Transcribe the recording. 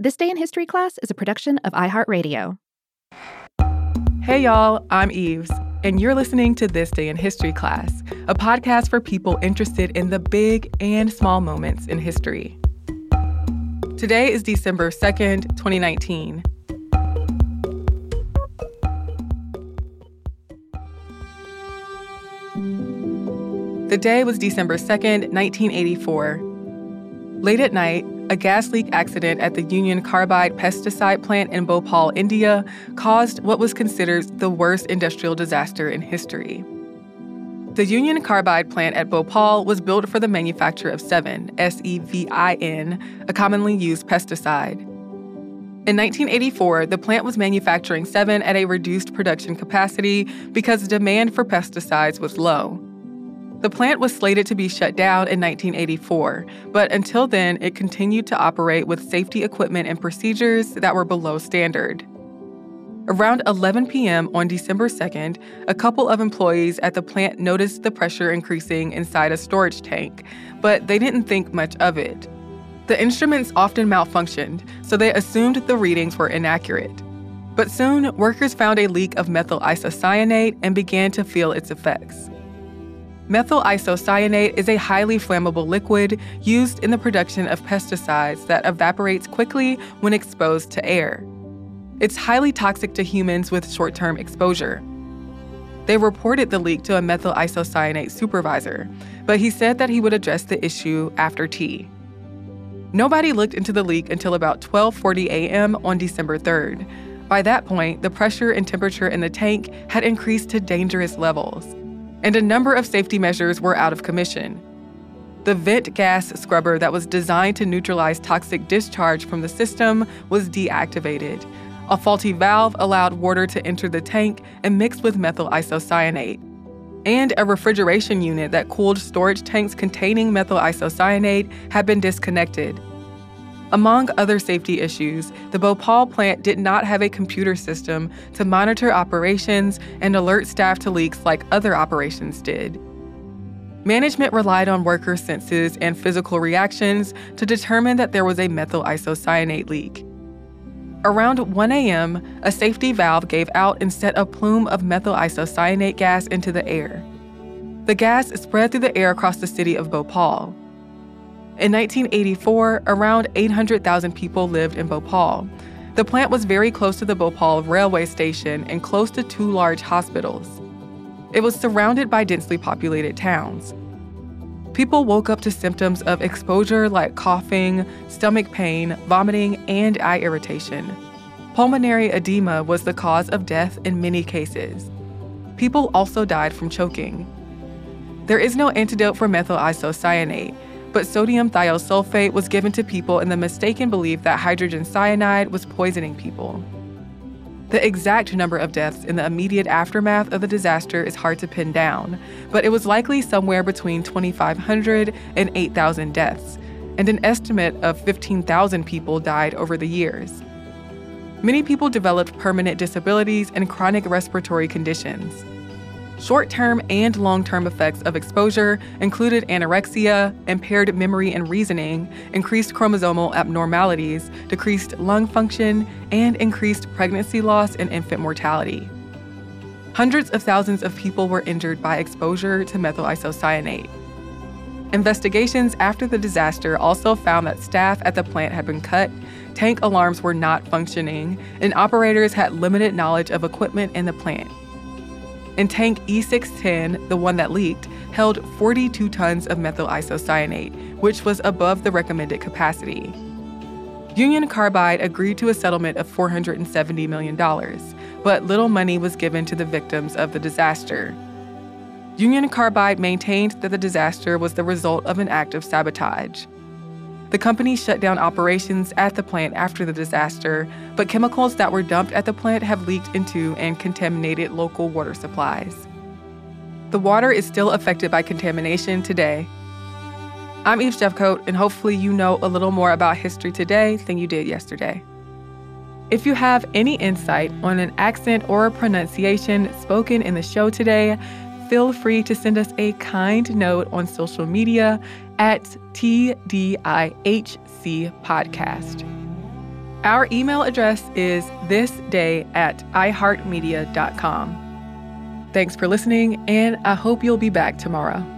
This Day in History class is a production of iHeartRadio. Hey, y'all, I'm Eves, and you're listening to This Day in History class, a podcast for people interested in the big and small moments in history. Today is December 2nd, 2019. The day was December 2nd, 1984. Late at night, a gas leak accident at the Union Carbide pesticide plant in Bhopal, India, caused what was considered the worst industrial disaster in history. The Union Carbide plant at Bhopal was built for the manufacture of Sevin, a commonly used pesticide. In 1984, the plant was manufacturing Sevin at a reduced production capacity because demand for pesticides was low. The plant was slated to be shut down in 1984, but until then, it continued to operate with safety equipment and procedures that were below standard. Around 11 p.m. on December 2nd, a couple of employees at the plant noticed the pressure increasing inside a storage tank, but they didn't think much of it. The instruments often malfunctioned, so they assumed the readings were inaccurate. But soon, workers found a leak of methyl isocyanate and began to feel its effects. Methyl isocyanate is a highly flammable liquid used in the production of pesticides that evaporates quickly when exposed to air. It's highly toxic to humans with short term exposure. They reported the leak to a methyl isocyanate supervisor, but he said that he would address the issue after tea. Nobody looked into the leak until about 12:40 a.m. on December 3rd. By that point, the pressure and temperature in the tank had increased to dangerous levels and a number of safety measures were out of commission. The vent gas scrubber that was designed to neutralize toxic discharge from the system was deactivated. A faulty valve allowed water to enter the tank and mix with methyl isocyanate. And a refrigeration unit that cooled storage tanks containing methyl isocyanate had been disconnected. Among other safety issues, the Bhopal plant did not have a computer system to monitor operations and alert staff to leaks like other operations did. Management relied on worker senses and physical reactions to determine that there was a methyl isocyanate leak. Around 1 a.m., a safety valve gave out and set a plume of methyl isocyanate gas into the air. The gas spread through the air across the city of Bhopal. In 1984, around 800,000 people lived in Bhopal. The plant was very close to the Bhopal railway station and close to two large hospitals. It was surrounded by densely populated towns. People woke up to symptoms of exposure like coughing, stomach pain, vomiting, and eye irritation. Pulmonary edema was the cause of death in many cases. People also died from choking. There is no antidote for methyl isocyanate, but sodium thiosulfate was given to people in the mistaken belief that hydrogen cyanide was poisoning people. The exact number of deaths in the immediate aftermath of the disaster is hard to pin down, but it was likely somewhere between 2,500 and 8,000 deaths, and an estimate of 15,000 people died over the years. Many people developed permanent disabilities and chronic respiratory conditions. Short term and long term effects of exposure included anorexia, impaired memory and reasoning, increased chromosomal abnormalities, decreased lung function, and increased pregnancy loss and infant mortality. Hundreds of thousands of people were injured by exposure to methyl isocyanate. Investigations after the disaster also found that staff at the plant had been cut, tank alarms were not functioning, and operators had limited knowledge of equipment in the plant and tank E610, the one that leaked, held 42 tons of methyl isocyanate, which was above the recommended capacity. Union Carbide agreed to a settlement of $470 million, but little money was given to the victims of the disaster. Union Carbide maintained that the disaster was the result of an act of sabotage. The company shut down operations at the plant after the disaster, but chemicals that were dumped at the plant have leaked into and contaminated local water supplies. The water is still affected by contamination today. I'm Eve Jeffcoat, and hopefully, you know a little more about history today than you did yesterday. If you have any insight on an accent or a pronunciation spoken in the show today, feel free to send us a kind note on social media at TDIHC Podcast. Our email address is thisday at iheartmedia.com. Thanks for listening, and I hope you'll be back tomorrow.